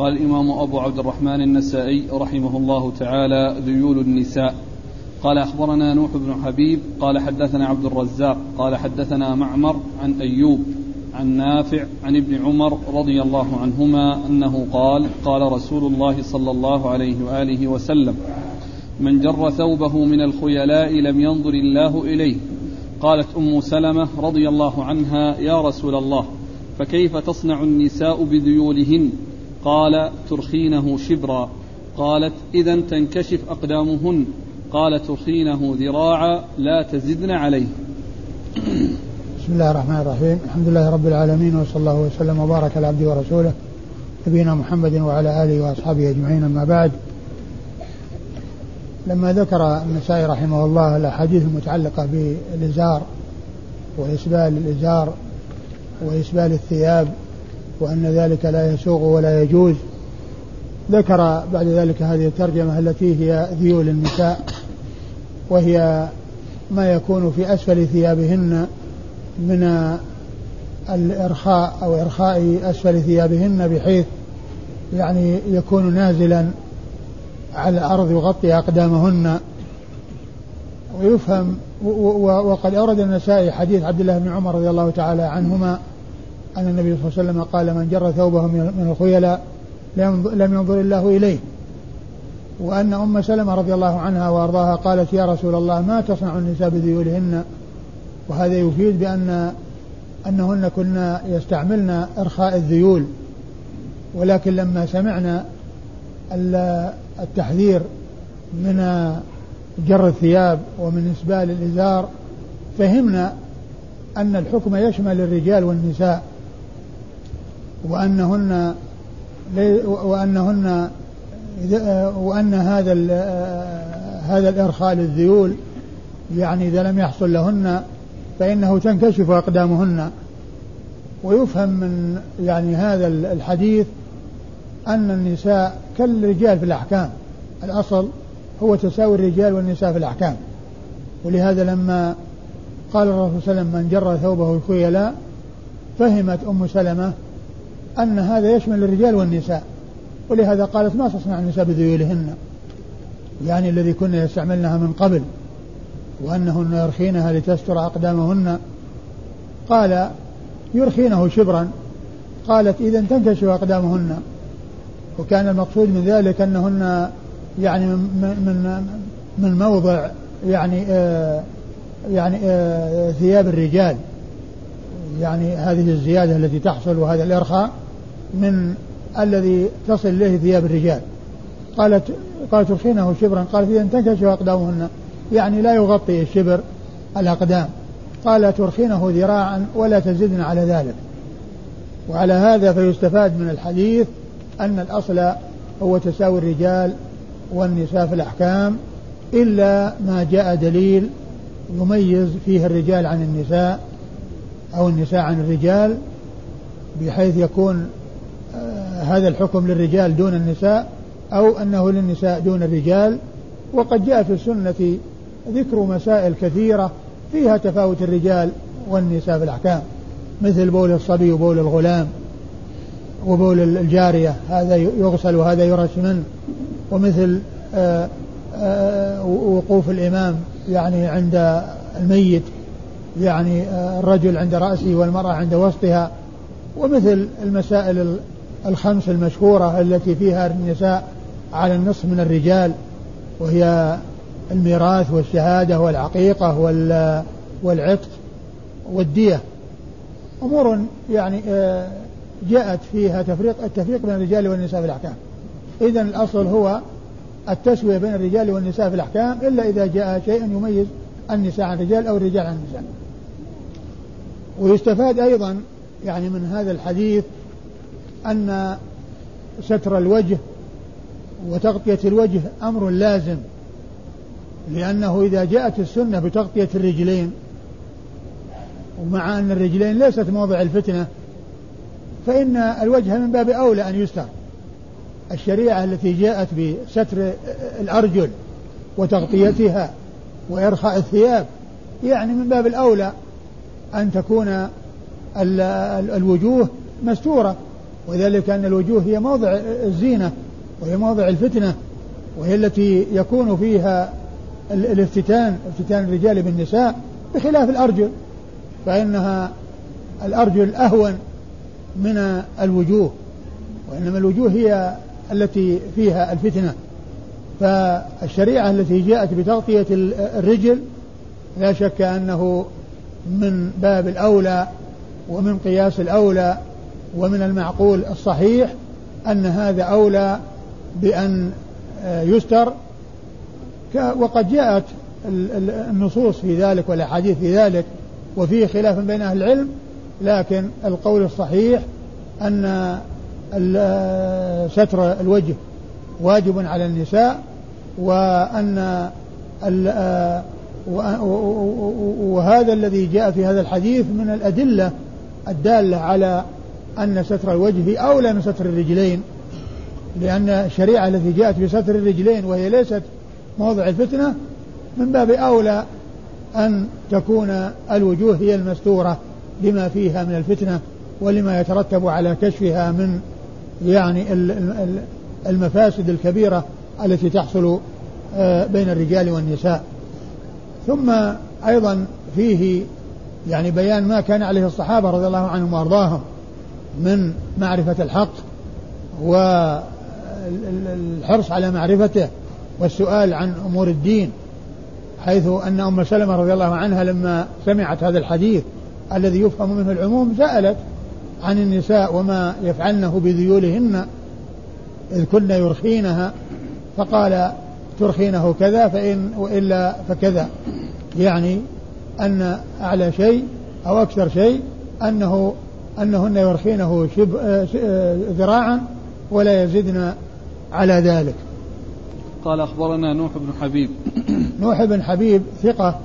قال الإمام أبو عبد الرحمن النسائي رحمه الله تعالى ذيول النساء. قال أخبرنا نوح بن حبيب قال حدثنا عبد الرزاق قال حدثنا معمر عن أيوب عن نافع عن ابن عمر رضي الله عنهما أنه قال قال رسول الله صلى الله عليه وآله وسلم من جر ثوبه من الخيلاء لم ينظر الله إليه قالت أم سلمة رضي الله عنها يا رسول الله فكيف تصنع النساء بذيولهن؟ قال ترخينه شبرا. قالت إذا تنكشف أقدامهن. قال ترخينه ذراعا لا تزدن عليه. بسم الله الرحمن الرحيم. الحمد لله رب العالمين وصلى الله وسلم وبارك على عبده ورسوله نبينا محمد وعلى آله وأصحابه أجمعين. أما بعد لما ذكر النسائي رحمه الله الأحاديث المتعلقة بالإزار وإسبال الإزار وإسبال الثياب وأن ذلك لا يسوغ ولا يجوز. ذكر بعد ذلك هذه الترجمة التي هي ذيول النساء وهي ما يكون في أسفل ثيابهن من الإرخاء أو إرخاء أسفل ثيابهن بحيث يعني يكون نازلا على الأرض يغطي أقدامهن. ويفهم وقد أورد النسائي حديث عبد الله بن عمر رضي الله تعالى عنهما أن النبي صلى الله عليه وسلم قال من جر ثوبه من الخيلاء لم ينظر الله إليه. وأن أم سلمة رضي الله عنها وأرضاها قالت يا رسول الله ما تصنع النساء بذيولهن؟ وهذا يفيد بأن أنهن كن يستعملن إرخاء الذيول. ولكن لما سمعنا التحذير من جر الثياب ومن إسبال الإزار فهمنا أن الحكم يشمل الرجال والنساء. وأنهن وأنهن وأن هذا هذا الإرخاء للذيول يعني إذا لم يحصل لهن فإنه تنكشف أقدامهن. ويفهم من يعني هذا الحديث أن النساء كالرجال في الأحكام. الأصل هو تساوي الرجال والنساء في الأحكام. ولهذا لما قال الرسول صلى الله عليه وسلم من جر ثوبه الخيلاء فهمت أم سلمة أن هذا يشمل الرجال والنساء. ولهذا قالت ما تصنع النساء بذيولهن؟ يعني الذي كنا يستعملنها من قبل وأنهن يرخينها لتستر أقدامهن. قال يرخينه شبرا. قالت إذا تنكشف أقدامهن. وكان المقصود من ذلك أنهن يعني من من من موضع يعني آه يعني آه ثياب الرجال. يعني هذه الزيادة التي تحصل وهذا الإرخاء من الذي تصل إليه ثياب الرجال. قالت قالت ترخينه شبرا. قالت إذا تنكشف أقدامهن. يعني لا يغطي الشبر الأقدام. قال ترخينه ذراعا ولا تزدن على ذلك. وعلى هذا فيستفاد من الحديث أن الأصل هو تساوي الرجال والنساء في الأحكام إلا ما جاء دليل يميز فيه الرجال عن النساء أو النساء عن الرجال بحيث يكون هذا الحكم للرجال دون النساء أو أنه للنساء دون الرجال وقد جاء في السنة ذكر مسائل كثيرة فيها تفاوت الرجال والنساء في الأحكام مثل بول الصبي وبول الغلام وبول الجارية هذا يغسل وهذا يرش منه ومثل آآ آآ وقوف الإمام يعني عند الميت يعني الرجل عند رأسه والمرأة عند وسطها ومثل المسائل الخمس المشهورة التي فيها النساء على النصف من الرجال وهي الميراث والشهادة والعقيقة والعتق والدية. أمور يعني جاءت فيها تفريق التفريق بين الرجال والنساء في الأحكام. إذا الأصل هو التسوية بين الرجال والنساء في الأحكام إلا إذا جاء شيء يميز النساء عن الرجال أو الرجال عن النساء. ويستفاد أيضا يعني من هذا الحديث أن ستر الوجه وتغطية الوجه أمر لازم لأنه إذا جاءت السنة بتغطية الرجلين ومع أن الرجلين ليست موضع الفتنة فإن الوجه من باب أولى أن يستر. الشريعة التي جاءت بستر الأرجل وتغطيتها وإرخاء الثياب يعني من باب الأولى أن تكون الوجوه مستورة. وذلك أن الوجوه هي موضع الزينة وهي موضع الفتنة وهي التي يكون فيها الافتتان افتتان الرجال بالنساء بخلاف الأرجل فإنها الأرجل أهون من الوجوه وإنما الوجوه هي التي فيها الفتنة. فالشريعة التي جاءت بتغطية الرجل لا شك أنه من باب الأولى ومن قياس الأولى ومن المعقول الصحيح أن هذا أولى بأن يستر. وقد جاءت النصوص في ذلك والأحاديث في ذلك وفيه خلاف بين أهل العلم لكن القول الصحيح أن ستر الوجه واجب على النساء وأن وهذا الذي جاء في هذا الحديث من الأدلة الدالة على أن ستر الوجه أولى من ستر الرجلين لأن الشريعة التي جاءت بستر الرجلين وهي ليست موضع الفتنة من باب أولى أن تكون الوجوه هي المستورة لما فيها من الفتنة ولما يترتب على كشفها من يعني المفاسد الكبيرة التي تحصل آه، بين الرجال والنساء. ثم أيضا فيه يعني بيان ما كان عليه الصحابة رضي الله عنهم وأرضاهم. من معرفة الحق والحرص على معرفته والسؤال عن أمور الدين حيث أن أم سلمة رضي الله عنها لما سمعت هذا الحديث الذي يفهم منه العموم سألت عن النساء وما يفعلنه بذيولهن إذ كن يرخينها فقال ترخينه كذا فإن وإلا فكذا يعني أن أعلى شيء أو أكثر شيء أنه أنهن يرخينه شب ذراعا ولا يزدن على ذلك. قال أخبرنا نوح بن حبيب. نوح بن حبيب ثقة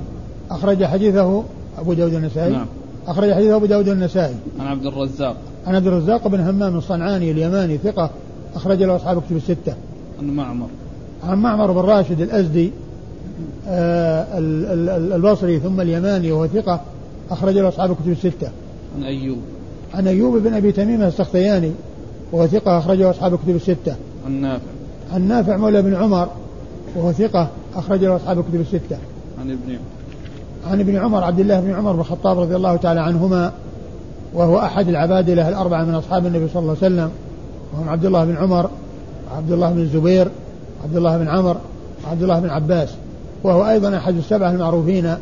أخرج حديثه أبو داود النسائي. نعم. أخرج حديثه أبو داود النسائي. عن عبد الرزاق. عن عبد الرزاق بن همام الصنعاني اليماني ثقة أخرج له أصحاب كتب الستة. عن معمر. عن معمر بن راشد الأزدي آه البصري ثم اليماني وهو ثقة أخرج له أصحاب كتب الستة. عن أيوب. عن أيوب بن أبي تميم السختياني وهو ثقة أخرجه أصحاب كتب الستة. عن نافع عن نافع مولى بن عمر وهو ثقة أخرج له أصحاب كتب الستة. عن ابن عن ابن عمر عبد الله بن عمر بن الخطاب رضي الله تعالى عنهما وهو أحد العبادلة الأربعة من أصحاب النبي صلى الله عليه وسلم. وهم عبد الله بن عمر وعبد الله بن الزبير عبد الله بن عمر وعبد الله بن عباس. وهو أيضا أحد السبعة المعروفين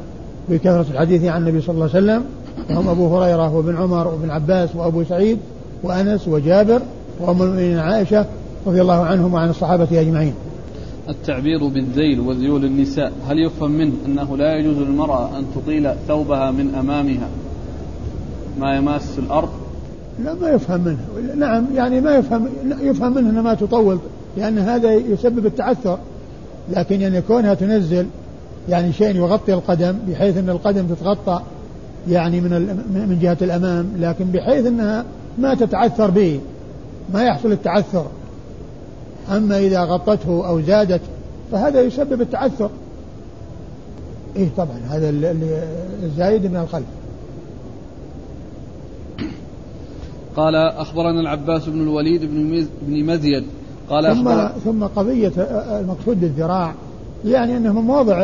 بكثرة الحديث عن النبي صلى الله عليه وسلم. وهم أبو هريرة وابن عمر وابن عباس وأبو سعيد وأنس وجابر وأم المؤمنين عائشة رضي الله عنهم وعن الصحابة أجمعين. التعبير بالذيل وذيول النساء هل يفهم منه أنه لا يجوز للمرأة أن تطيل ثوبها من أمامها ما يماس الأرض؟ لا ما يفهم منه. نعم يعني ما يفهم يفهم منه ما تطول لأن هذا يسبب التعثر. لكن يعني كونها تنزل يعني شيء يغطي القدم بحيث أن القدم تتغطى يعني من من جهة الأمام لكن بحيث أنها ما تتعثر به ما يحصل التعثر. أما إذا غطته أو زادت فهذا يسبب التعثر. إيه طبعا هذا الزايد من الخلف. قال أخبرنا العباس بن الوليد بن مزيد. قال ثم أخبر ثم قضية المقصود بالذراع يعني أنه من موضع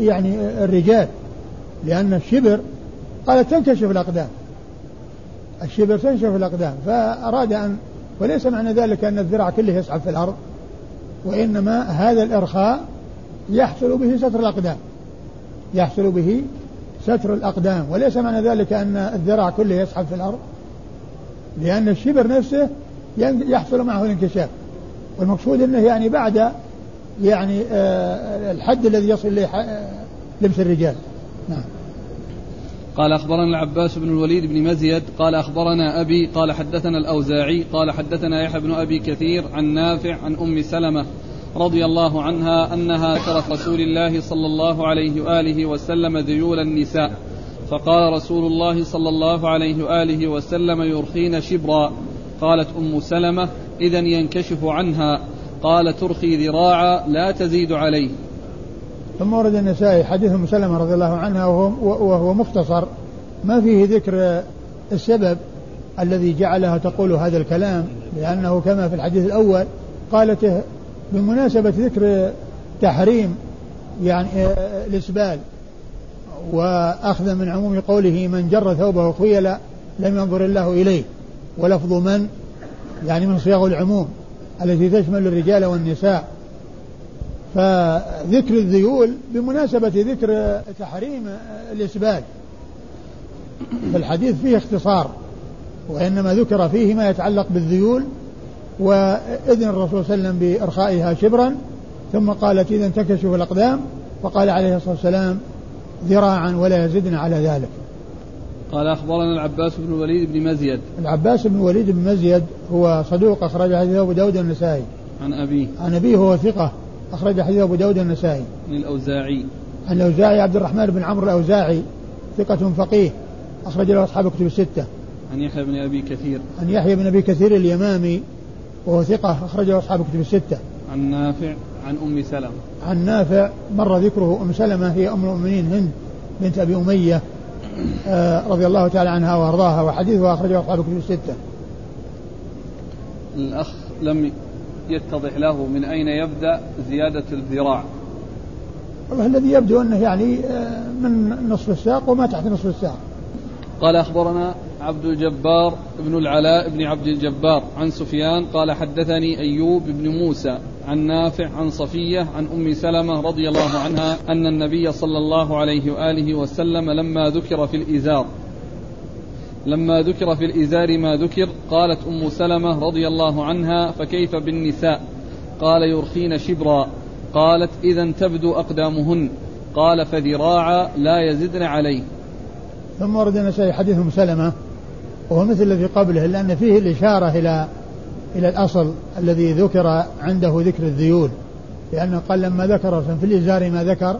يعني الرجال. لأن الشبر قال تنكشف الأقدام. الشبر تنكشف الأقدام فأراد أن وليس معنى ذلك أن الذراع كله يسحب في الأرض وإنما هذا الإرخاء يحصل به ستر الأقدام. يحصل به ستر الأقدام وليس معنى ذلك أن الذراع كله يسحب في الأرض لأن الشبر نفسه يحصل معه الانكشاف. والمقصود أنه يعني بعد يعني آه، الحد الذي يصل إليه آه، الرجال. نعم. قال أخبرنا العباس بن الوليد بن مزيد قال أخبرنا أبي قال حدثنا الأوزاعي قال حدثنا يحيى بن أبي كثير عن نافع عن أم سلمة رضي الله عنها أنها ذكرت رسول الله صلى الله عليه وآله وسلم ذيول النساء. فقال رسول الله صلى الله عليه وآله وسلم يرخين شبرا. قالت أم سلمة إذا ينكشف عنها. قال ترخي ذراعا لا تزيد عليه. ثم ورد النسائي حديث أم سلمة رضي الله عنها وهو, وهو مختصر. ما فيه ذكر السبب الذي جعلها تقول هذا الكلام لأنه كما في الحديث الأول قالته بمناسبة ذكر تحريم يعني آه، الإسبال وأخذ من عموم قوله من جر ثوبه خيلا لم ينظر الله إليه ولفظ من يعني من صياغ العموم التي تشمل الرجال والنساء. فذكر الذيول بمناسبة ذكر تحريم الإسبال. فالحديث فيه اختصار وإنما ذكر فيه ما يتعلق بالذيول وإذن الرسول صلى الله عليه وسلم بإرخائها شبرا ثم قالت إذا تكشف الأقدام فقال عليه الصلاة والسلام ذراعا ولا يزدن على ذلك. قال أخبرنا العباس بن الوليد بن مزيد. العباس بن الوليد بن مزيد هو صدوق أخرج حديثه أبو داود النسائي عن أبيه. عن أبيه هو ثقة. أخرج حديثه أبو داود النسائي. عن الأوزاعي. عن الأوزاعي عبد الرحمن بن عمرو الأوزاعي ثقة فقيه أخرج له أصحاب كتب الستة. عن يحيى بن أبي كثير. عن يحيى بن أبي كثير اليمامي وهو ثقة أخرج له أصحاب كتب الستة. عن نافع عن أم سلمة. عن نافع مر ذكره أم سلمة هي أم المؤمنين هند بنت أبي أمية آه رضي الله تعالى عنها وأرضاها وحديثها أخرجه أصحاب كتب الستة. الأخ لم يتضح له من أين يبدأ زيادة الذراع؟ والله الذي يبدو أنه يعني آه، من نصف الساق وما تحت نصف الساق. قال أخبرنا عبد الجبار بن العلاء بن عبد الجبار عن سفيان قال حدثني أيوب بن موسى عن نافع عن صفية عن أم سلمة رضي الله عنها أن النبي صلى الله عليه وآله وسلم لما ذكر في الإزار لما ذكر في الإزار ما ذكر قالت أم سلمة رضي الله عنها فكيف بالنساء؟ قال يرخين شبرا. قالت إذا تبدو أقدامهن. قال فذراعا لا يزدن عليه. ثم ورد النسائي حديث أم سلمة وهو مثل الذي قبله ان فيه الإشارة إلى إلى الأصل الذي ذكر عنده ذكر الذيول. لأنه قال لما ذكر في الإزار ما ذكر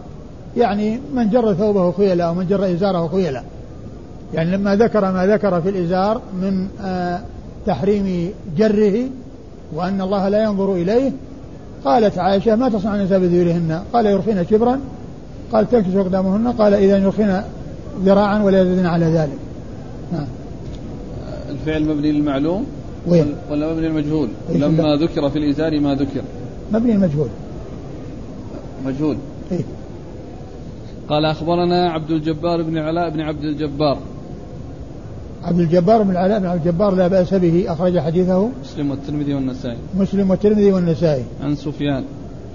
يعني من جر ثوبه خيلا أو من جر إزاره خيلا. يعني لما ذكر ما ذكر في الإزار من آه تحريم جره وأن الله لا ينظر إليه قالت عائشة ما تصنع النساء بذيولهن قال يرخين شبرا. قال تنكس أقدامهن. قال إذا يرخين ذراعا ولا يزيدون على ذلك. نعم. الفعل مبني للمعلوم وين؟ ولا مبني للمجهول؟ لما ذكر في الإزار ما ذكر. مبني المجهول مجهول. إيه؟ قال أخبرنا عبد الجبار بن علاء بن عبد الجبار. عبد الجبار بن علاء بن عبد الجبار لا بأس به أخرج حديثه. مسلم والترمذي والنسائي. مسلم والترمذي والنسائي. عن سفيان.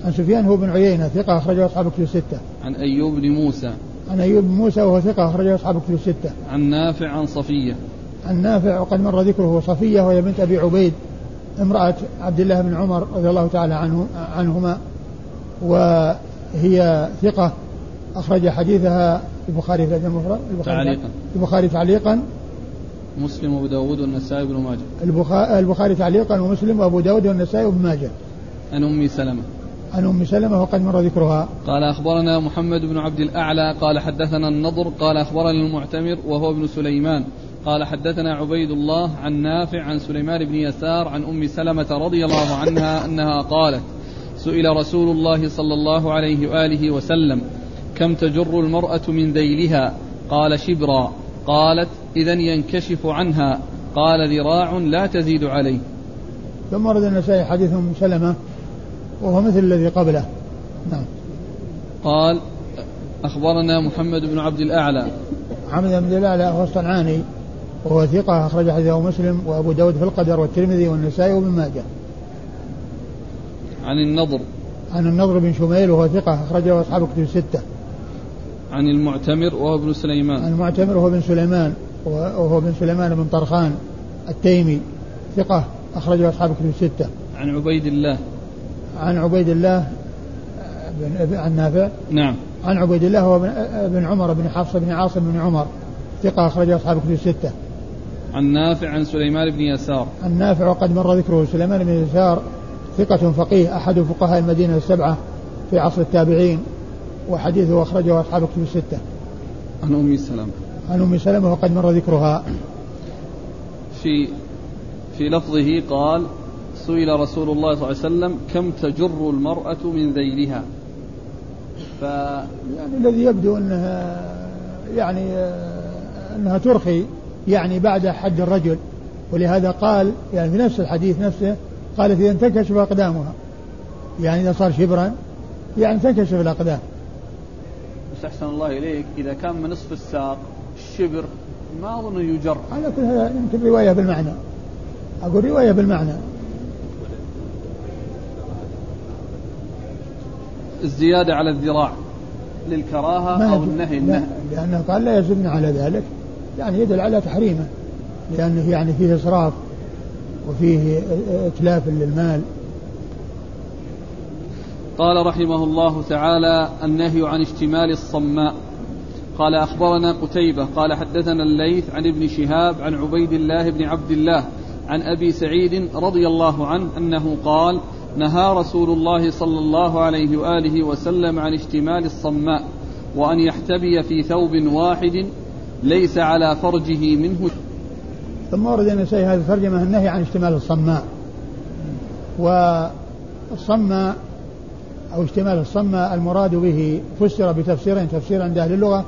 عن سفيان هو بن عيينة ثقة أخرجه أصحاب كتب الستة. عن أيوب بن موسى. عن أيوب بن موسى وهو ثقة أخرجه أصحاب كتب الستة. عن نافع عن صفية. عن نافع وقد مر ذكره صفية وهي بنت أبي عبيد امرأة عبد الله بن عمر رضي الله تعالى عنه عنهما وهي ثقة أخرج حديثها البخاري في المفرد. تعليقا. البخاري تعليقا. مسلم وأبو داود والنسائي بن ماجه. البخاري تعليقا ومسلم وأبو داود والنسائي وابن ماجه. عن أم سلمة. عن أم سلمة وقد مر ذكرها. قال أخبرنا محمد بن عبد الأعلى قال حدثنا النضر قال اخبرنا المعتمر وهو ابن سليمان. قال حدثنا عبيد الله عن نافع عن سليمان بن يسار عن أم سلمة رضي الله عنها أنها قالت سئل رسول الله صلى الله عليه وآله وسلم كم تجر المرأة من ذيلها؟ قال شبرا. قالت اذا ينكشف عنها. قال ذراع لا تزيد عليه. ثم ورد النسائي حديث أم سلمة وهو مثل الذي قبله. نعم. قال أخبرنا محمد بن عبد الأعلى. محمد بن عبد الأعلى هو الصنعاني وهو ثقة أخرج حديثه مسلم وأبو داود في القدر والترمذي والنسائي وابن ماجه. عن النضر. عن النضر بن شميل وهو ثقة أخرجه أصحاب كتب الستة. عن المعتمر وهو ابن سليمان. عن المعتمر وهو بن سليمان. وهو بن سليمان بن طرخان التيمي ثقة أخرجه أصحاب كتب الستة عن عبيد الله عن عبيد الله بن عن نافع نعم عن عبيد الله هو بن عمر بن حفص بن عاصم بن عمر ثقة أخرجه أصحاب كتب الستة. عن نافع عن سليمان بن يسار. عن نافع وقد مر ذكره سليمان بن يسار ثقة فقيه أحد فقهاء المدينة السبعة في عصر التابعين وحديثه أخرجه أصحاب كتب الستة. عن أم سلمة. عن أم سلمة وقد مر ذكرها. في في لفظه قال سئل رسول الله صلى الله عليه وسلم كم تجر المرأة من ذيلها؟ ف يعني الذي يبدو أنها يعني أنها ترخي يعني بعد حد الرجل. ولهذا قال يعني في نفس الحديث نفسه قالت إذا تنكشف أقدامها. يعني إذا صار شبرا يعني تنكشف الأقدام. بس أحسن الله إليك إذا كان من نصف الساق الشبر ما أظن يجر. على كل هذا يمكن رواية بالمعنى. أقول رواية بالمعنى. الزيادة على الذراع للكراهة أو النهي النهي. لأنه قال لا يزدن على ذلك. يعني يدل على تحريمه. لأنه يعني فيه إسراف وفيه إتلاف للمال. قال رحمه الله تعالى النهي عن اشتمال الصماء. قال أخبرنا قتيبة قال حدثنا الليث عن ابن شهاب عن عبيد الله بن عبد الله عن أبي سعيد رضي الله عنه أنه قال نهى رسول الله صلى الله عليه وآله وسلم عن اشتمال الصماء وأن يحتبي في ثوب واحد ليس على فرجه منه. ثم ورد النسائي هذه الترجمة النهي عن اشتمال الصماء. والصماء أو اشتمال الصماء المراد به فسر بتفسيرين تفسير عند أهل اللغة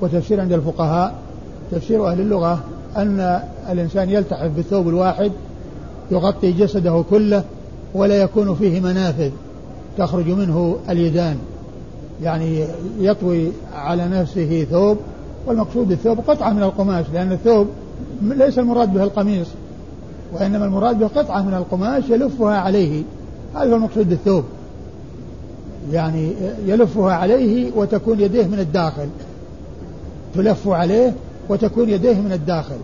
وتفسير عند الفقهاء تفسير أهل اللغة أن الإنسان يلتحف بالثوب الواحد يغطي جسده كله ولا يكون فيه منافذ تخرج منه اليدان. يعني يطوي على نفسه ثوب والمقصود بالثوب قطعة من القماش لأن الثوب ليس المراد به القميص وإنما المراد به قطعة من القماش يلفها عليه. هذا هو المقصود بالثوب. يعني يلفها عليه وتكون يديه من الداخل. تلف عليه وتكون يديه من الداخل.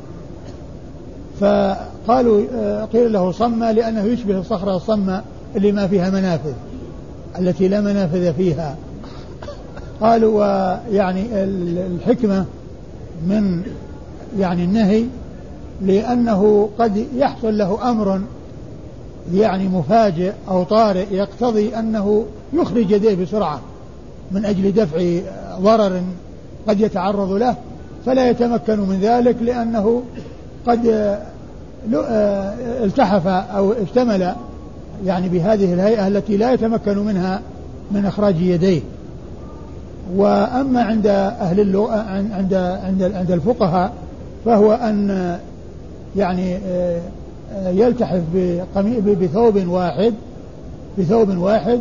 فقالوا آه، قيل له صمة لأنه يشبه الصخرة الصمة اللي ما فيها منافذ التي لا منافذ فيها. قالوا ويعني الحكمة من يعني النهي لأنه قد يحصل له أمر يعني مفاجئ أو طارئ يقتضي أنه يخرج يديه بسرعة من أجل دفع ضرر قد يتعرض له فلا يتمكن من ذلك لأنه قد آه، التحف أو اشتمل يعني بهذه الهيئة التي لا يتمكن منها من إخراج يديه. وأما عند أهل اللغة عند عند عند الفقهاء فهو أن يعني آه، يلتحف بثوب واحد بثوب واحد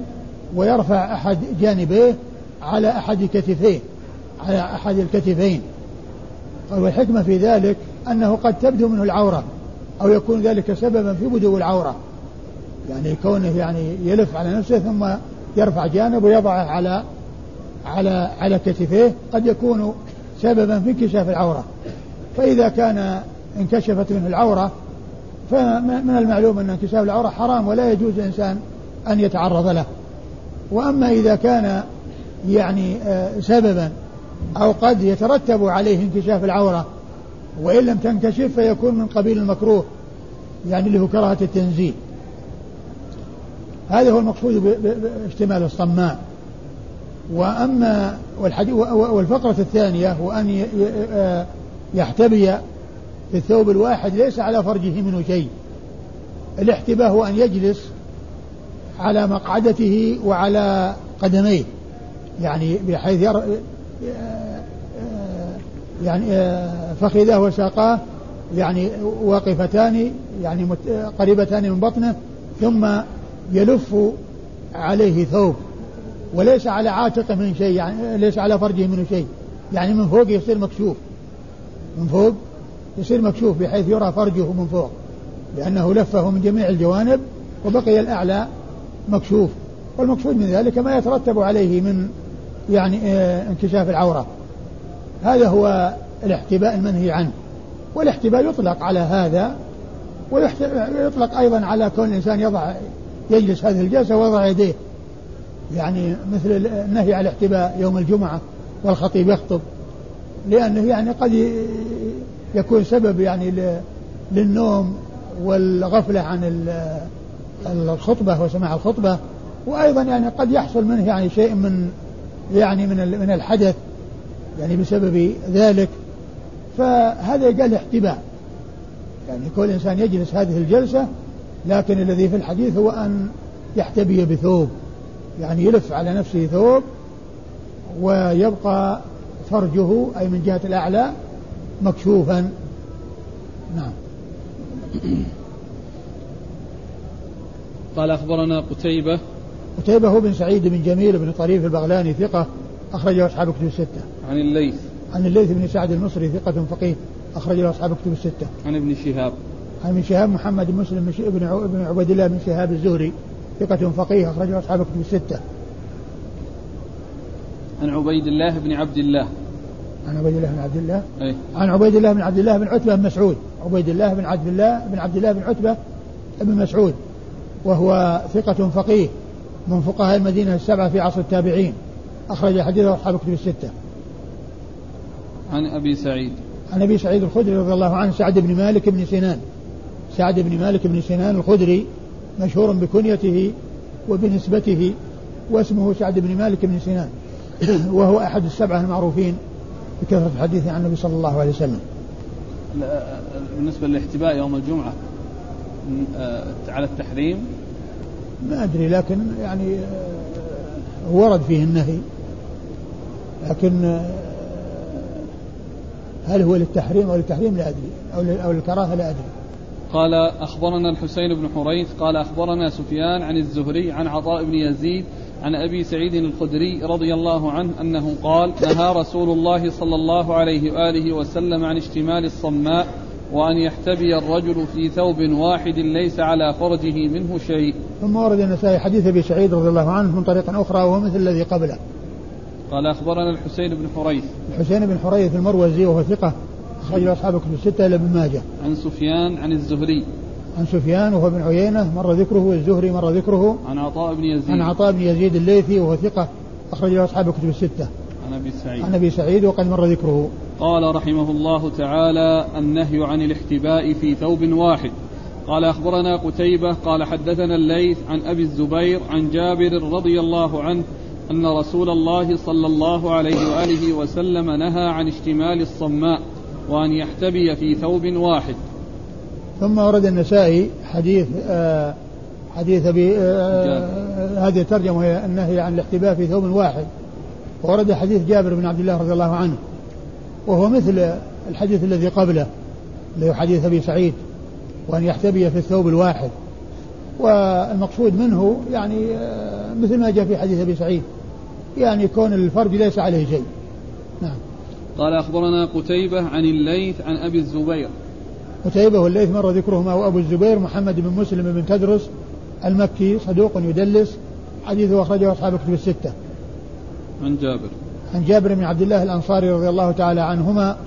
ويرفع أحد جانبيه على أحد كتفيه. على أحد الكتفين. والحكمة في ذلك أنه قد تبدو منه العورة أو يكون ذلك سببا في بدو العورة. يعني كونه يعني يلف على نفسه ثم يرفع جانب ويضعه على على على كتفيه قد يكون سببا في انكشاف العورة. فإذا كان انكشفت منه العورة فمن المعلوم أن انكشاف العورة حرام ولا يجوز للإنسان أن يتعرض له. وأما إذا كان يعني آه، سببا أو قد يترتب عليه انكشاف العورة وإن لم تنكشف فيكون من قبيل المكروه يعني اللي هو كراهة التنزيل هذا هو المقصود باشتمال الصماء وأما والفقرة الثانية هو أن آه، يحتبي في الثوب الواحد ليس على فرجه منه شيء الاحتباء هو أن يجلس على مقعدته وعلى قدميه يعني بحيث. يعني فخذاه وساقاه يعني واقفتان يعني قريبتان من بطنه ثم يلف عليه ثوب وليس على عاتقه من شيء يعني ليس على فرجه منه شيء يعني من فوق يصير مكشوف. من فوق يصير مكشوف بحيث يرى فرجه من فوق لأنه لفه من جميع الجوانب وبقي الأعلى مكشوف والمقصود من ذلك ما يترتب عليه من يعني آه، انكشاف العورة. هذا هو الاحتباء المنهي عنه. والاحتباء يطلق على هذا ويطلق أيضا على كون الإنسان يضع يجلس هذه الجلسة ويضع يديه. يعني مثل النهي على الاحتباء يوم الجمعة والخطيب يخطب. لأنه يعني قد يكون سبب يعني للنوم والغفلة عن الخطبة وسماع الخطبة. وأيضا يعني قد يحصل منه يعني شيء من يعني من من الحدث يعني بسبب ذلك. فهذا يقال احتباء يعني كل إنسان يجلس هذه الجلسة لكن الذي في الحديث هو أن يحتبي بثوب. يعني يلف على نفسه ثوب ويبقى فرجه أي من جهة الأعلى مكشوفا. نعم. قال أخبرنا قتيبة قتيبة هو بن سعيد بن جميل بن طريف البغلاني ثقة أخرجه أصحاب كتب الستة. عن الليث. عن الليث بن سعد المصري ثقة فقيه أخرجه أصحاب كتب الستة. عن ابن شهاب. عن ابن شهاب محمد بن مسلم بن ابن عبيد الله بن شهاب الزهري ثقة فقيه أخرجه أصحاب كتب الستة. عن عبيد الله بن عبد الله. عن عبيد الله بن عبد الله أي. عن عبيد الله بن عبد الله بن عتبة بن مسعود عبيد الله بن عبد الله بن عبد الله بن عتبة بن مسعود وهو ثقة فقيه من فقهاء المدينة السبعة في عصر التابعين أخرج حديثه أصحاب كتب الستة. عن أبي سعيد. عن أبي سعيد الخدري رضي الله عنه سعد بن مالك بن سنان. سعد بن مالك بن سنان الخدري مشهور بكنيته وبنسبته واسمه سعد بن مالك بن سنان وهو أحد السبعة المعروفين بكثرة الحديث عن النبي صلى الله عليه وسلم. بالنسبة للاحتباء يوم الجمعة آه، على التحريم ما أدري لكن يعني آه، ورد فيه النهي. لكن آه، هل هو للتحريم أو للتحريم؟ لا أدري. أو أو للكراهة لا أدري. قال أخبرنا الحسين بن حريث قال أخبرنا سفيان عن الزهري عن عطاء بن يزيد عن أبي سعيد الخدري رضي الله عنه أنه قال نهى رسول الله صلى الله عليه وآله وسلم عن اشتمال الصماء وأن يحتبي الرجل في ثوب واحد ليس على فرجه منه شيء. ثم ورد النسائي حديث أبي سعيد رضي الله عنه من طريق أخرى وهو مثل الذي قبله. قال أخبرنا الحسين بن حريث. الحسين بن حريث المروزي وهو ثقة أخرج أصحاب كتب الستة إلى ابن ماجه. عن سفيان عن الزهري. عن سفيان وهو بن عيينة مر ذكره والزهري مر ذكره. عن عطاء بن يزيد. عن عطاء بن يزيد الليثي وهو ثقة أخرج أصحاب كتب الستة. عن أبي سعيد. عن أبي سعيد وقد مر ذكره. قال رحمه الله تعالى النهي عن الاحتباء في ثوب واحد. قال أخبرنا قتيبة قال حدثنا الليث عن أبي الزبير عن جابر رضي الله عنه أن رسول الله صلى الله عليه وآله وسلم نهى عن اشتمال الصماء وأن يحتبي في ثوب واحد. ثم ورد النسائي حديث آه حديث أبي آه هذه الترجمة وهي النهي عن الاحتباء في ثوب واحد. ورد حديث جابر بن عبد الله رضي الله عنه وهو مثل الحديث الذي قبله اللي هو حديث أبي سعيد وأن يحتبي في الثوب الواحد. والمقصود منه يعني آه، مثل ما جاء في حديث أبي سعيد يعني كون الفرج ليس عليه شيء. نعم. قال أخبرنا قتيبة عن الليث عن أبي الزبير. قتيبة والليث مر ذكرهما وأبو الزبير محمد بن مسلم بن تدرس المكي صدوق يدلس حديثه أخرجه أصحاب كتب الستة. عن جابر. عن جابر بن عبد الله الأنصاري رضي الله تعالى عنهما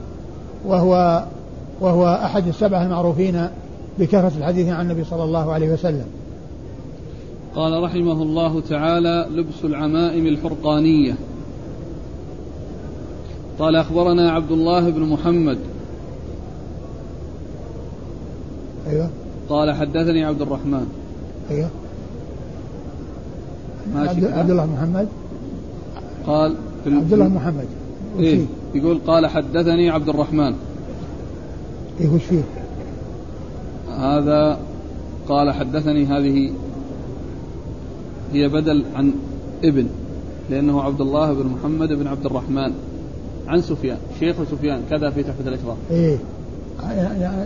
وهو وهو أحد السبعة المعروفين بكثرة الحديث عن النبي صلى الله عليه وسلم. قال رحمه الله تعالى لبس العمائم الحرقانية قال أخبرنا عبد الله بن محمد. أيوه. قال حدثني عبد الرحمن. أيوه. عبد, عبد الله محمد. قال في عبد الله محمد. إيه يقول قال حدثني عبد الرحمن. إيه وش فيه؟ هذا قال حدثني هذه هي بدل عن ابن لأنه عبد الله بن محمد بن عبد الرحمن. عن سفيان شيخ سفيان كذا في تحفة الإكرام إيه.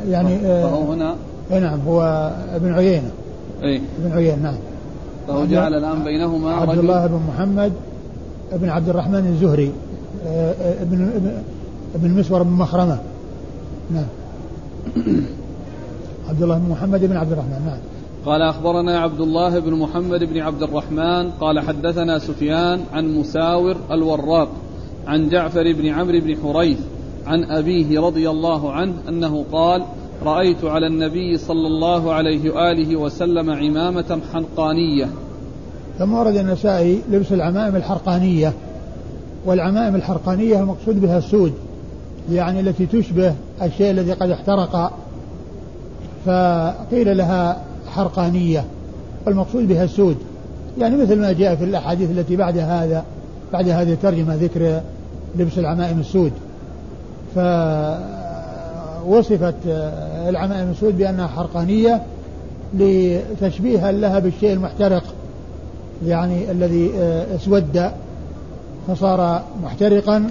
يعني فهو هنا. إيه نعم هو ابن عيينة. إيه. ابن عيينة نعم. فهو جعل الآن بينهما عبد الله بن محمد بن عبد الرحمن الزهري آه، آه، ابن ابن مسور بن مخرمة. نعم. عبد الله بن محمد بن عبد الرحمن نعم. قال أخبرنا عبد الله بن محمد بن عبد الرحمن قال حدثنا سفيان عن مساور الوراق عن جعفر بن عمرو بن حريث عن أبيه رضي الله عنه أنه قال رأيت على النبي صلى الله عليه وآله وسلم عمامة حنقانية. ثم ورد النسائي لبس العمائم الحرقانية والعمائم الحرقانية المقصود بها السود يعني التي تشبه الشيء الذي قد احترق فقيل لها حرقانية والمقصود بها السود. يعني مثل ما جاء في الأحاديث التي بعد هذا بعد هذه الترجمة ذكر لبس العمائم السود. فوصفت العمائم السود بأنها حرقانية لتشبيها لها بالشيء المحترق. يعني الذي اسود فصار محترقا.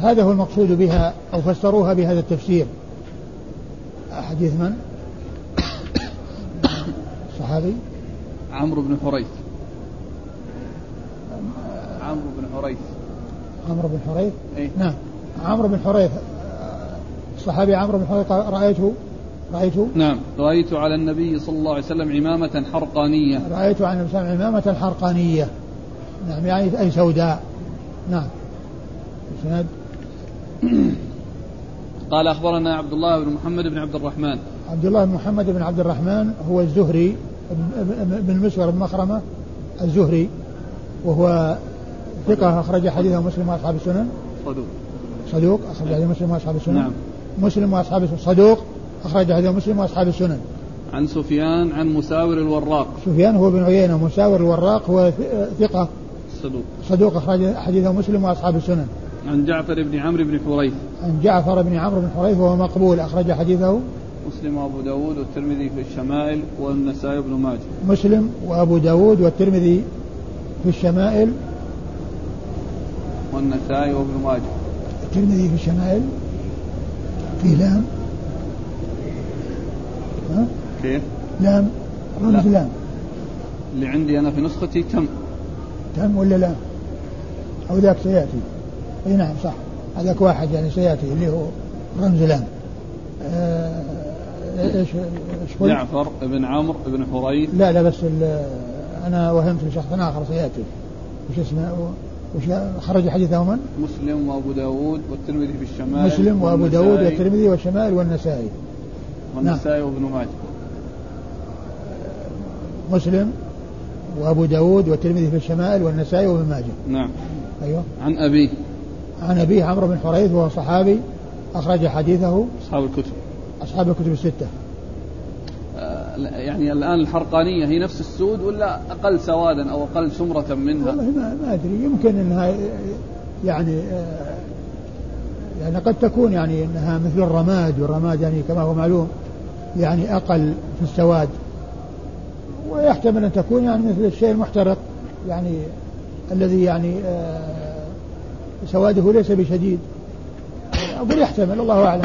هذا هو المقصود بها أو فسروها بهذا التفسير. حديث من؟ صحابي؟ عمرو بن حريث. عمرو بن حريث. عمرو بن حريث؟ إيه؟ نعم. عمرو بن حريث الصحابي عمرو بن حريث رأيته؟ رأيت؟ نعم. رأيت على النبي صلى الله عليه وسلم عمامة حرقانية. رأيت على النبي صلى الله عليه وسلم عمامة حرقانية. نعم يعني أي سوداء. نعم. سند قال أخبرنا عبد الله بن محمد بن عبد الرحمن. عبد الله بن محمد بن عبد الرحمن هو الزهري بن مسور بن مخرمة الزهري وهو ثقة أخرج حديثه مسلم وأصحاب السنن. صدوق. صدوق أخرج حديث مسلم وأصحاب السنن. نعم. مسلم وأصحاب السنن. صدوق. أخرج حديث مسلم وأصحاب السنن. عن سفيان عن مساور الوراق. سفيان هو بن عيينة مساور الوراق هو ثقة. صدوق. صدوق أخرج حديثه مسلم وأصحاب السنن. عن جعفر بن عمرو بن حريث. عن جعفر بن عمرو بن حريث وهو مقبول أخرج حديثه. مسلم وأبو داود والترمذي في الشمائل والنسائي بن ماجه. مسلم وأبو داود والترمذي في الشمائل. والنسائي وابن ماجه. الترمذي في الشمائل. في لام. ها؟ كيف؟ لام. رمز لام. اللي عندي أنا في نسختي تم. تم ولا لام؟ أو ذاك سيأتي. أي نعم صح. هذاك واحد يعني سيأتي اللي هو رمز لام. آه إيش إيش جعفر بن عمرو بن حريث. لا لا بس أنا وهمت شخص آخر سيأتي. وش اسمه؟ وش خرج حديثه من؟ مسلم وأبو داود والترمذي في الشمال مسلم وأبو داود والترمذي والشمال والنسائي. والنسائي. وابن ماجه. مسلم وابو داود والترمذي في الشمال والنسائي وابن ماجه. نعم. أيوه. عن أبيه. عن أبيه عمرو بن حريث وهو صحابي أخرج حديثه. أصحاب الكتب. أصحاب الكتب الستة. آه، يعني الآن الحرقانية هي نفس السود ولا أقل سوادا أو أقل سمرة منها؟ والله ما, ما أدري. يمكن أنها يعني آه، يعني قد تكون يعني أنها مثل الرماد والرماد يعني كما هو معلوم يعني أقل في السواد. ويحتمل أن تكون يعني مثل الشيء المحترق يعني الذي يعني آه سواده ليس بشديد. أقول يحتمل الله أعلم.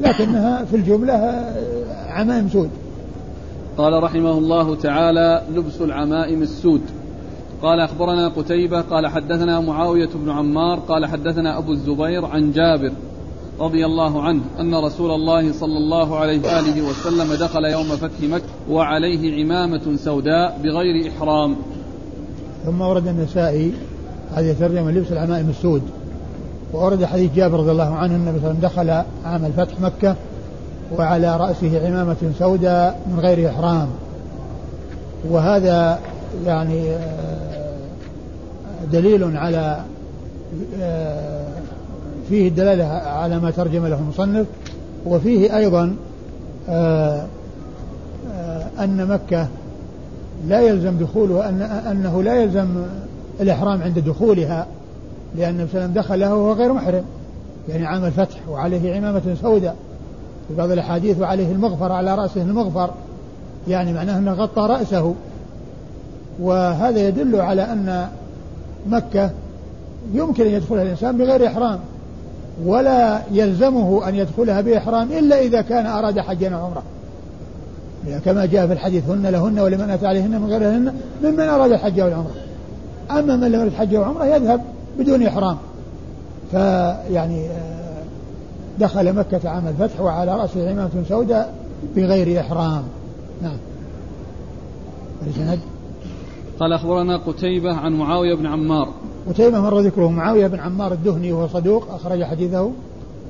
لكنها في الجملة عمائم سود قال رحمه الله تعالى لبس العمائم السود قال أخبرنا قتيبة قال حدثنا معاوية بن عمار قال حدثنا أبو الزبير عن جابر رضي الله عنه أن رسول الله صلى الله عليه وآله وسلم دخل يوم فتح مكة وعليه عمامة سوداء بغير إحرام. ثم ورد النسائي هذه ترجمة لبس العمائم السود. وورد حديث جابر رضي الله عنه النبي صلى دخل عام الفتح مكة وعلى رأسه عمامة سوداء من غير إحرام. وهذا يعني آه، دليل على آه، فيه الدلالة على ما ترجم له المصنف وفيه أيضا آه، أن مكة لا يلزم دخوله أن أنه لا يلزم الإحرام عند دخولها لأن النبي صلى الله عليه وسلم دخلها وهو غير محرم. يعني عام الفتح وعليه عمامة سوداء في بعض الأحاديث وعليه المغفر على رأسه المغفر يعني معناه أنه غطى رأسه. وهذا يدل على أن مكة يمكن أن يدخلها الإنسان بغير إحرام ولا يلزمه أن يدخلها بإحرام إلا إذا كان أراد حجا أو عمرة. كما جاء في الحديث هن لهن ولمن أتى عليهن من غيرهن ممن أراد الحج والعمرة أما من لم يرد حج وعمرة يذهب بدون إحرام. فيعني آه، دخل مكة عام الفتح وعلى رأسه عمامة سوداء بغير إحرام. نعم. الإسناد قال أخبرنا قتيبة عن معاوية بن عمار. قتيبة مر ذكره معاوية بن عمار الدهني وهو صدوق أخرج حديثه.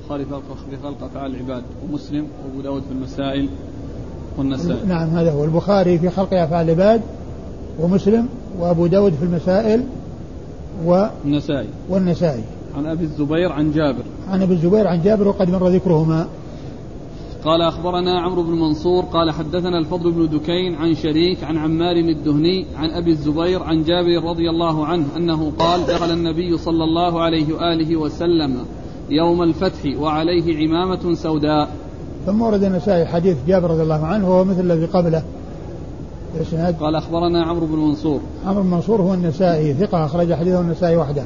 خالف في خلق أفعال العباد ومسلم وأبو داود في المسائل والنسائي. نعم هذا هو. البخاري في خلق أفعال العباد ومسلم وأبو داود في المسائل و النسائي والنسائي. عن أبي الزبير عن جابر. عن أبي الزبير عن جابر وقد مر ذكرهما. قال أخبرنا عمرو بن منصور قال حدثنا الفضل بن دكين عن شريك عن عمار الدهني عن أبي الزبير عن جابر رضي الله عنه أنه قال دخل النبي صلى الله عليه وآله وسلم يوم الفتح وعليه عمامة سوداء. ثم ورد النسائي حديث جابر رضي الله عنه وهو مثل الذي قبله. الاسناد قال أخبرنا عمرو بن منصور. عمرو بن منصور هو النسائي ثقة أخرج حديثه النسائي وحده.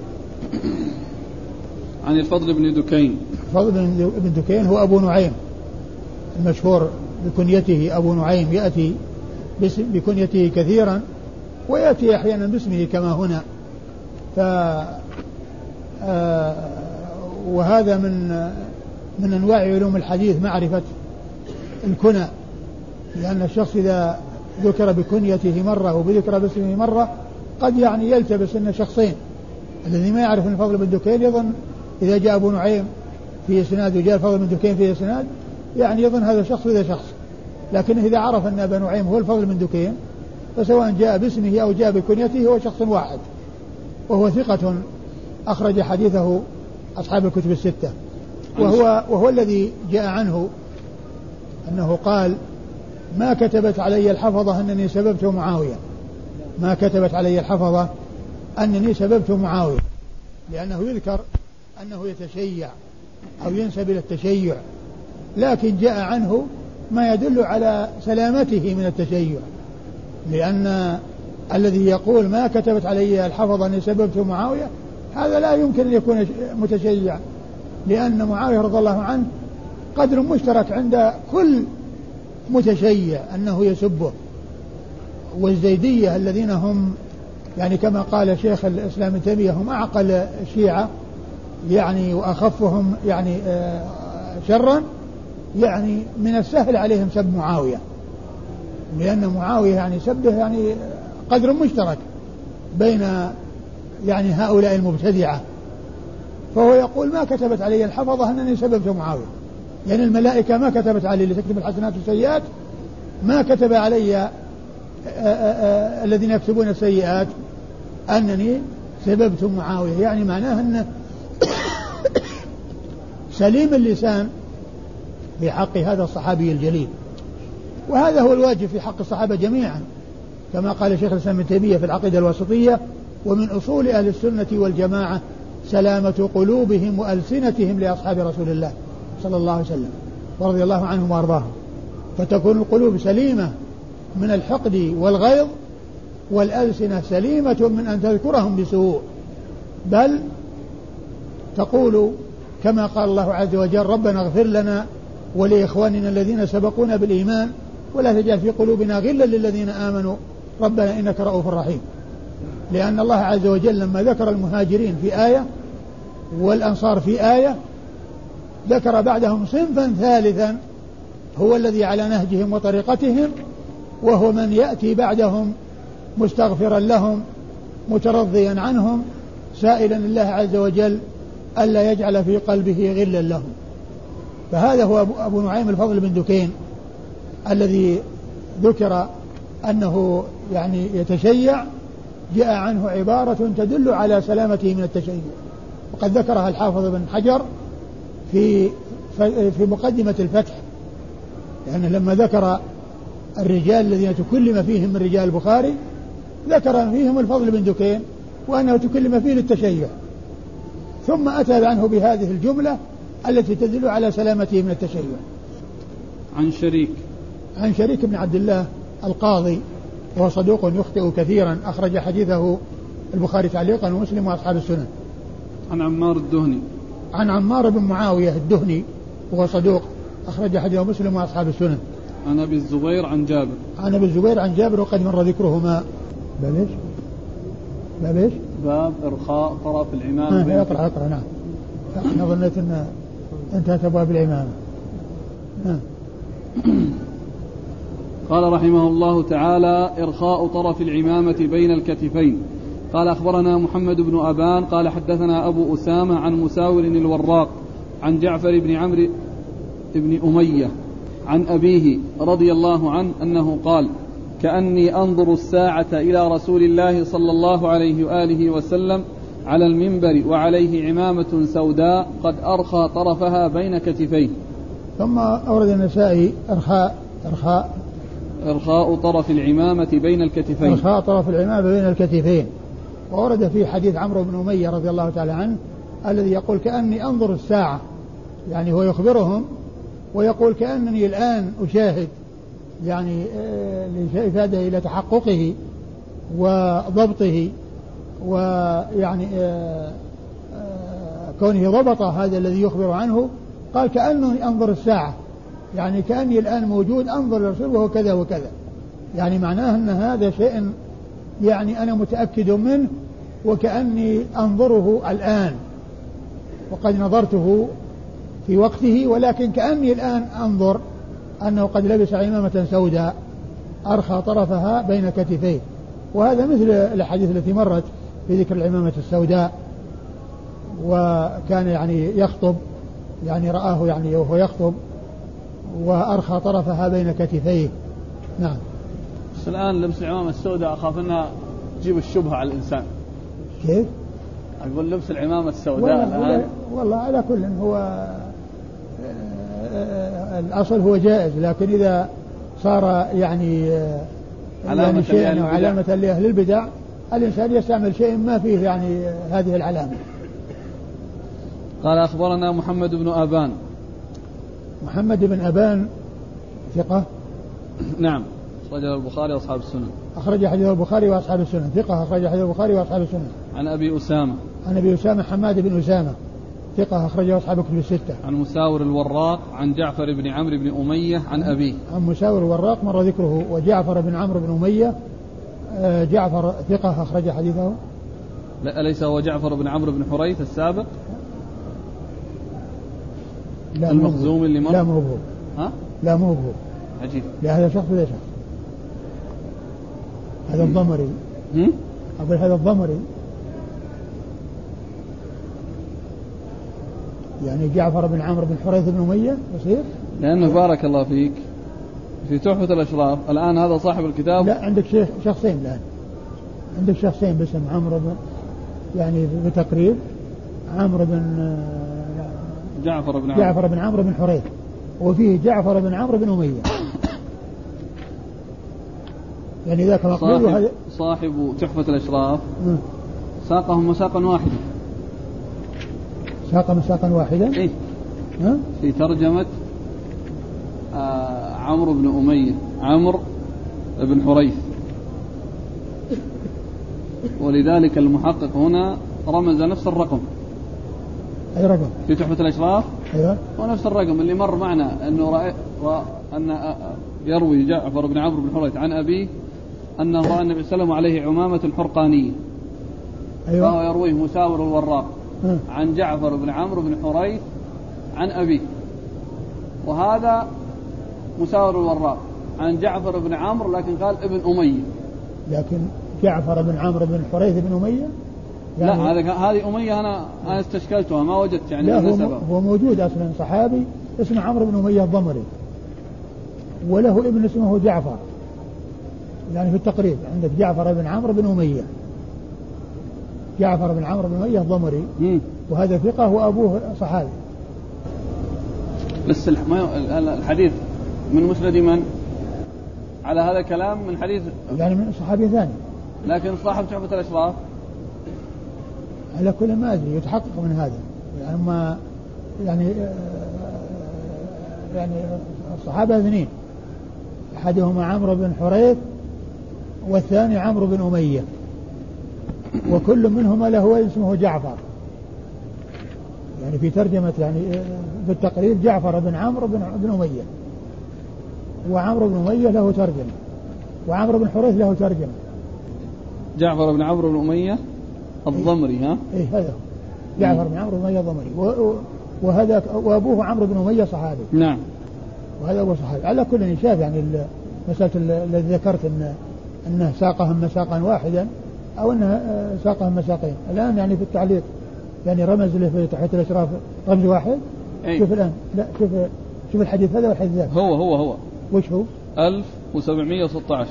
عن الفضل بن دكين. الفضل بن دكين هو أبو نعيم. المشهور بكنيته أبو نعيم يأتي بكنيته كثيرا ويأتي أحيانا باسمه كما هنا. ف آه، وهذا من من أنواع علوم الحديث معرفة الكنى. لأن الشخص إذا ذكر بكنيته مرة وبذكر باسمه مرة قد يعني يلتبس أن شخصين. الذي ما يعرف من فضل بن دكين يظن إذا جاء أبو نعيم في إسناد وجاء الفضل بن دكين في إسناد يعني يظن هذا شخص وذا شخص. لكن إذا عرف أن أبا نعيم هو الفضل بن دكين فسواء جاء باسمه أو جاء بكنيته هو شخص واحد وهو ثقة أخرج حديثه أصحاب الكتب الستة. وهو وهو الذي جاء عنه أنه قال ما كتبت علي الحفظة أنني سببت معاوية. ما كتبت علي الحفظة أنني سببت معاوية لأنه يذكر أنه يتشيع أو ينسب إلى التشيع. لكن جاء عنه ما يدل على سلامته من التشيع. لأن الذي يقول ما كتبت علي الحفظ أني سببت معاوية هذا لا يمكن أن يكون متشيع لأن معاوية رضي الله عنه قدر مشترك عند كل متشيع أنه يسبه. والزيدية الذين هم يعني كما قال شيخ الإسلام ابن تيمية هم أعقل الشيعة يعني وأخفهم يعني آه، شرا. يعني من السهل عليهم سب معاوية. لأن معاوية يعني سبه يعني قدر مشترك بين يعني هؤلاء المبتدعة. فهو يقول ما كتبت علي الحفظة أنني سببت معاوية. يعني الملائكة ما كتبت علي لتكتب الحسنات والسيئات ما كتب علي آه، آآ آه، الذين يكتبون السيئات أنني سببت معاوية. يعني معناه أنه سليم اللسان في حق هذا الصحابي الجليل. وهذا هو الواجب في حق الصحابة جميعا. كما قال شيخ الإسلام ابن تيمية في العقيدة الوسطية ومن أصول أهل السنة والجماعة سلامة قلوبهم وألسنتهم لأصحاب رسول الله صلى الله عليه وسلم ورضي الله عنهم وأرضاهم. فتكون القلوب سليمة من الحقد والغيظ والألسنة سليمة من أن تذكرهم بسوء. بل تقول كما قال الله عز وجل ربنا اغفر لنا ولإخواننا الذين سبقونا بالإيمان ولا تجعل في قلوبنا غلا للذين آمنوا. ربنا إنك رؤوف رحيم. لأن الله عز وجل لما ذكر المهاجرين في آية والأنصار في آية ذكر بعدهم صنفا ثالثا هو الذي على نهجهم وطريقتهم وهو من يأتي بعدهم مستغفرا لهم مترضيا عنهم سائلا الله عز وجل ألا يجعل في قلبه غلا لهم. فهذا هو أبو نعيم الفضل بن دكين الذي ذكر أنه يعني يتشيع جاء عنه عبارة تدل على سلامته من التشيع. وقد ذكرها الحافظ بن حجر في في مقدمة الفتح. يعني لما ذكر الرجال الذين تكلم فيهم من رجال البخاري ذكر فيهم الفضل بن دكين وأنه تكلم فيه للتشيع. ثم أتى عنه بهذه الجملة التي تدل على سلامته من التشيع. عن شريك. عن شريك بن عبد الله القاضي وهو صدوق يخطئ كثيرا أخرج حديثه البخاري تعليقا ومسلم وأصحاب السنن عن عمار الدهني. عن عمار بن معاوية الدهني وهو صدوق أخرج حديثه مسلم وأصحاب السنن عن أبي الزبير عن جابر. عن أبي الزبير عن جابر وقد مر ذكرهما. باب إيش؟ باب إيش؟ باب إرخاء طرف العمامة آه اقرأ اقرأ نعم. أنا ظنيت أن انتهت أبواب العمامة نعم. قال رحمه الله تعالى إرخاء طرف العمامة بين الكتفين. قال أخبرنا محمد بن أبان قال حدثنا أبو أسامة عن مساور الوراق عن جعفر بن عمرو بن أمية عن أبيه رضي الله عنه أنه قال كأني أنظر الساعة إلى رسول الله صلى الله عليه وآله وسلم على المنبر وعليه عمامة سوداء قد أرخى طرفها بين كتفيه. ثم أورد النسائي إرخاء إرخاء. إرخاء طرف العمامة بين الكتفين. إرخاء طرف العمامة بين الكتفين. وورد في حديث عمرو بن أمية رضي الله تعالى عنه الذي يقول كأني أنظر الساعة. يعني هو يخبرهم ويقول كأنني الآن أشاهد يعني آه، لإفادة إلى تحققه وضبطه. ويعني آه، آه، كونه ضبط هذا الذي يخبر عنه قال كأنني أنظر الساعة. يعني كأني الآن موجود أنظر للرسول وهو كذا وكذا. يعني معناه أن هذا شيء يعني أنا متأكد منه وكأني أنظره الآن. وقد نظرته في وقته ولكن كأني الآن أنظر أنه قد لبس عمامة سوداء أرخى طرفها بين كتفيه. وهذا مثل الأحاديث التي مرت في ذكر العمامة السوداء وكان يعني يخطب يعني رآه يعني وهو يخطب وأرخى طرفها بين كتفيه. نعم. بس الآن لبس العمامة السوداء أخاف أنها تجيب الشبهة على الإنسان. كيف؟ أقول لبس العمامة السوداء الآن. والله على كل هو آه، الأصل هو جائز لكن إذا صار يعني آه، علامة يعني أو علامة لأهل البدع الإنسان يستعمل شيء ما فيه يعني هذه العلامة. قال أخبرنا محمد بن أبان. محمد بن أبان ثقة؟ نعم. أخرجه البخاري وأصحاب السنن. أخرج حديث البخاري وأصحاب السنن. ثقة أخرج حديث البخاري وأصحاب السنن. عن أبي أسامة. عن أبي أسامة حماد بن أسامة. ثقة أخرجه أصحاب كتب الستة. عن مساور الوراق عن جعفر بن عمرو بن أمية عن أبيه. عن مساور الوراق مر ذكره وجعفر بن عمرو بن أمية جعفر ثقة أخرج حديثه. لا أليس هو جعفر بن عمرو بن حريث السابق؟ لا المخزوم اللي مر؟ لا مو هو. ها؟ لا مو هو. عجيب. لا هذا شخص ولا شخص. هذا الضمري. أقول هذا الضمري يعني جعفر بن عمرو بن حريث بن أمية يصير لأنه بارك الله فيك في تحفة الأشراف. الآن هذا صاحب الكتاب. لا عندك شيخ شخصين الآن. عندك شخصين باسم عمرو بن يعني بتقريب. عمرو بن جعفر بن عمرو. جعفر بن عمرو بن حريث. وفيه جعفر بن عمرو بن أمية. يعني ذاك مقبول صاحب, صاحب تحفة الأشراف. ساقهم مساقا واحدا ساق مساقا واحدا إيه؟ ها؟ في ترجمة آه عمرو بن أمية عمرو بن حريث. ولذلك المحقق هنا رمز نفس الرقم. أي رقم؟ في تحفة الأشراف؟ أيوه. هو نفس الرقم. اللي مر معنا أنه رأي أن آه، يروي جعفر بن عمرو بن حريث عن أبيه أنه رأى النبي صلى الله عليه وسلم عليه عمامة حرقانية أيوة. فهو يرويه مساور الوراق عن جعفر بن عمرو بن حريث عن أبيه. وهذا مساور الوراق عن جعفر بن عمرو لكن قال ابن أمية. لكن جعفر بن عمرو بن حريث بن أمية؟ يعني لا هذا هذه أمية أنا أنا استشكلتها ما وجدت يعني لا هو, هو موجود أصلا صحابي اسمه عمرو بن أمية الضمري. وله ابن اسمه جعفر. يعني في التقريب عندك جعفر بن عمرو بن أمية. جعفر بن عمرو بن أمية الضمري. وهذا ثقة وأبوه صحابي. بس الحديث من مسند من؟ على هذا الكلام من حديث يعني من صحابي ثاني. لكن صاحب تحفة الأشراف؟ على كل ما أدري يتحقق من هذا. يعني ما يعني آه، يعني الصحابة اثنين. أحدهما عمرو بن حريث والثاني عمرو بن أمية. وكل منهما له اسمه جعفر. يعني في ترجمة يعني في التقريب جعفر بن عمرو بن, بن أمية. وعمرو بن أمية له ترجمة وعمرو بن حريث له ترجمة جعفر بن عمرو بن أمية الضمري ها؟ إيه هذا جعفر بن عمرو بن أمية الضمري. وهذا وأبوه عمرو بن أمية صحابي. نعم. وهذا أبو صحابي. على كل شاف يعني مسألة الذي ذكرت أن أنه ساقهم مساقا واحدا أو أنه آه، ساقهم مساقين. الآن يعني في التعليق يعني رمز له في تحت الأشراف رمز واحد. أي. شوف الآن. لا شوف شوف الحديث هذا والحديث ذاك. هو هو هو. وش هو؟ 1716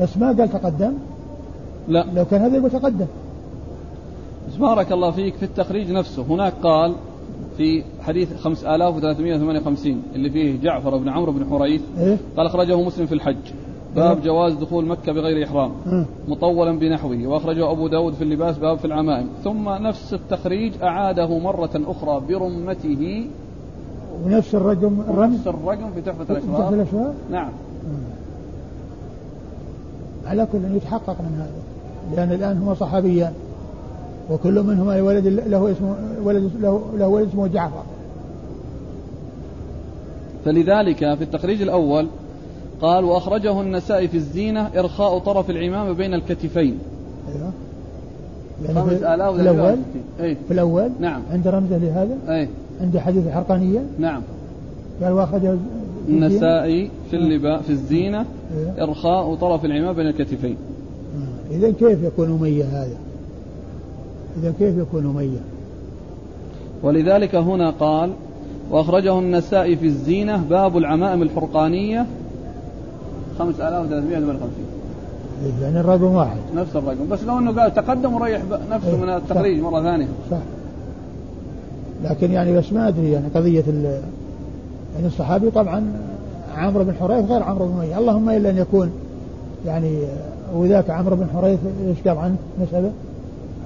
بس ما قال تقدم؟ لا. لو كان هذا يقول تقدم. بس بارك الله فيك في التخريج نفسه. هناك قال في حديث 5358 اللي فيه جعفر بن عمرو بن حريث إيه؟ قال أخرجه مسلم في الحج. باب جواز دخول مكة بغير إحرام. مطولا بنحوه. وأخرجه أبو داود في اللباس باب في العمائم. ثم نفس التخريج أعاده مرة أخرى برمته ونفس الرقم الرمز؟ نفس الرقم في تحفة الأشراف تحفة الأشراف نعم. على كل يتحقق من هذا لأن الآن هما صحابيان وكل منهما ولد له اسمه ولد له, له ولد اسمه جعفر. فلذلك في التخريج الأول قال وأخرجه النسائي في الزينة إرخاء طرف العمامة بين الكتفين. أيوه. يعني خمس آلاف في الأول؟ أي في الأول؟ نعم. عند رمزه لهذا؟ أي عند حديث الحرقانية نعم. قال وأخرجه النسائي في اللباء في الزينة أيوه. إرخاء طرف العمامة بين الكتفين. آه. إذا كيف يكون أمية هذا؟ إذا كيف يكون أمية؟ ولذلك هنا قال وأخرجه النسائي في الزينة باب العمائم الحرقانية 5358 إيه، يعني الرقم واحد. نفس الرقم. بس لو إنه قال تقدم وريح نفسه إيه، من التخريج مرة ثانية. صح. لكن يعني بس ما أدري يعني قضية يعني الصحابي طبعا عمرو بن حريث غير عمرو بن اميه اللهم إلا أن يكون يعني وذاك عمرو بن حريث إيش قال عنه نسبة؟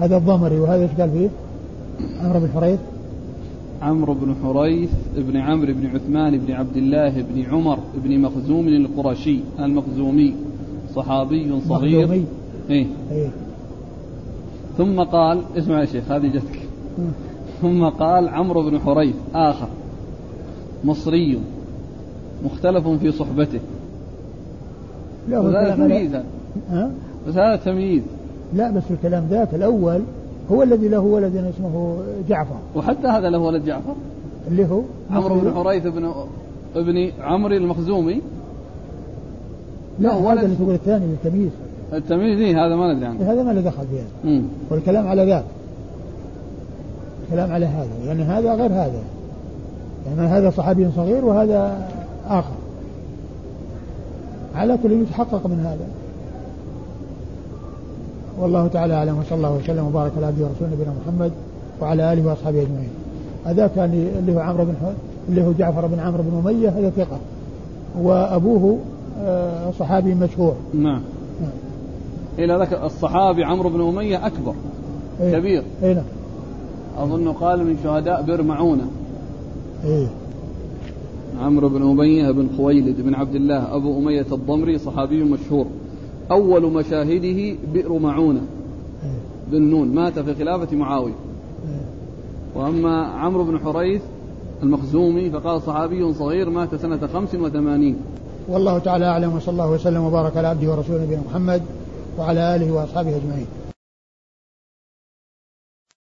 هذا الضمري وهذا إيش قال فيه؟ عمرو بن حريث عمرو بن حريث بن عمرو بن عثمان بن عبد الله بن عمر بن مخزوم القرشي المخزومي صحابي صغير مخزومي إيه؟ إيه؟ ثم قال اسمع يا شيخ هذه جتك ثم قال عمرو بن حريث آخر مصري مختلف في صحبته. لا هذا تمييز بس هذا تمييز. لا بس الكلام ذاك الأول هو الذي له ولد اسمه جعفر. وحتى هذا له ولد جعفر. اللي هو عمرو بن حريث بن ابن عمرو المخزومي. لا هذا اللي تقول الثاني التمييز. التمييز إيه هذا ما ندري عنه. هذا ما له دخل فيه والكلام على ذاك الكلام على هذا يعني هذا غير هذا يعني هذا صحابي صغير وهذا آخر على كل يتحقق من هذا والله تعالى أعلم وصلى الله وسلم وبارك على عبده ورسوله نبينا محمد وعلى آله وأصحابه أجمعين. هذا كان اللي هو عمرو بن اللي هو جعفر بن عمرو بن أمية هذا ثقة. وأبوه آه، صحابي مشهور. نعم. نعم. إلى ذاك الصحابي عمرو بن أمية أكبر إيه؟ كبير إيه نعم أظن قال من شهداء بئر معونة. إيه. عمرو بن أمية بن خويلد بن عبد الله أبو أمية الضمري صحابي مشهور. أول مشاهده بئر معونة. بن نون مات في خلافة معاوية. وأما عمرو بن حريث المخزومي فقال صحابي صغير مات سنة خمس وثمانين. والله تعالى أعلم وصلى الله وسلم وبارك على عبده ورسوله نبينا محمد وعلى آله وأصحابه أجمعين.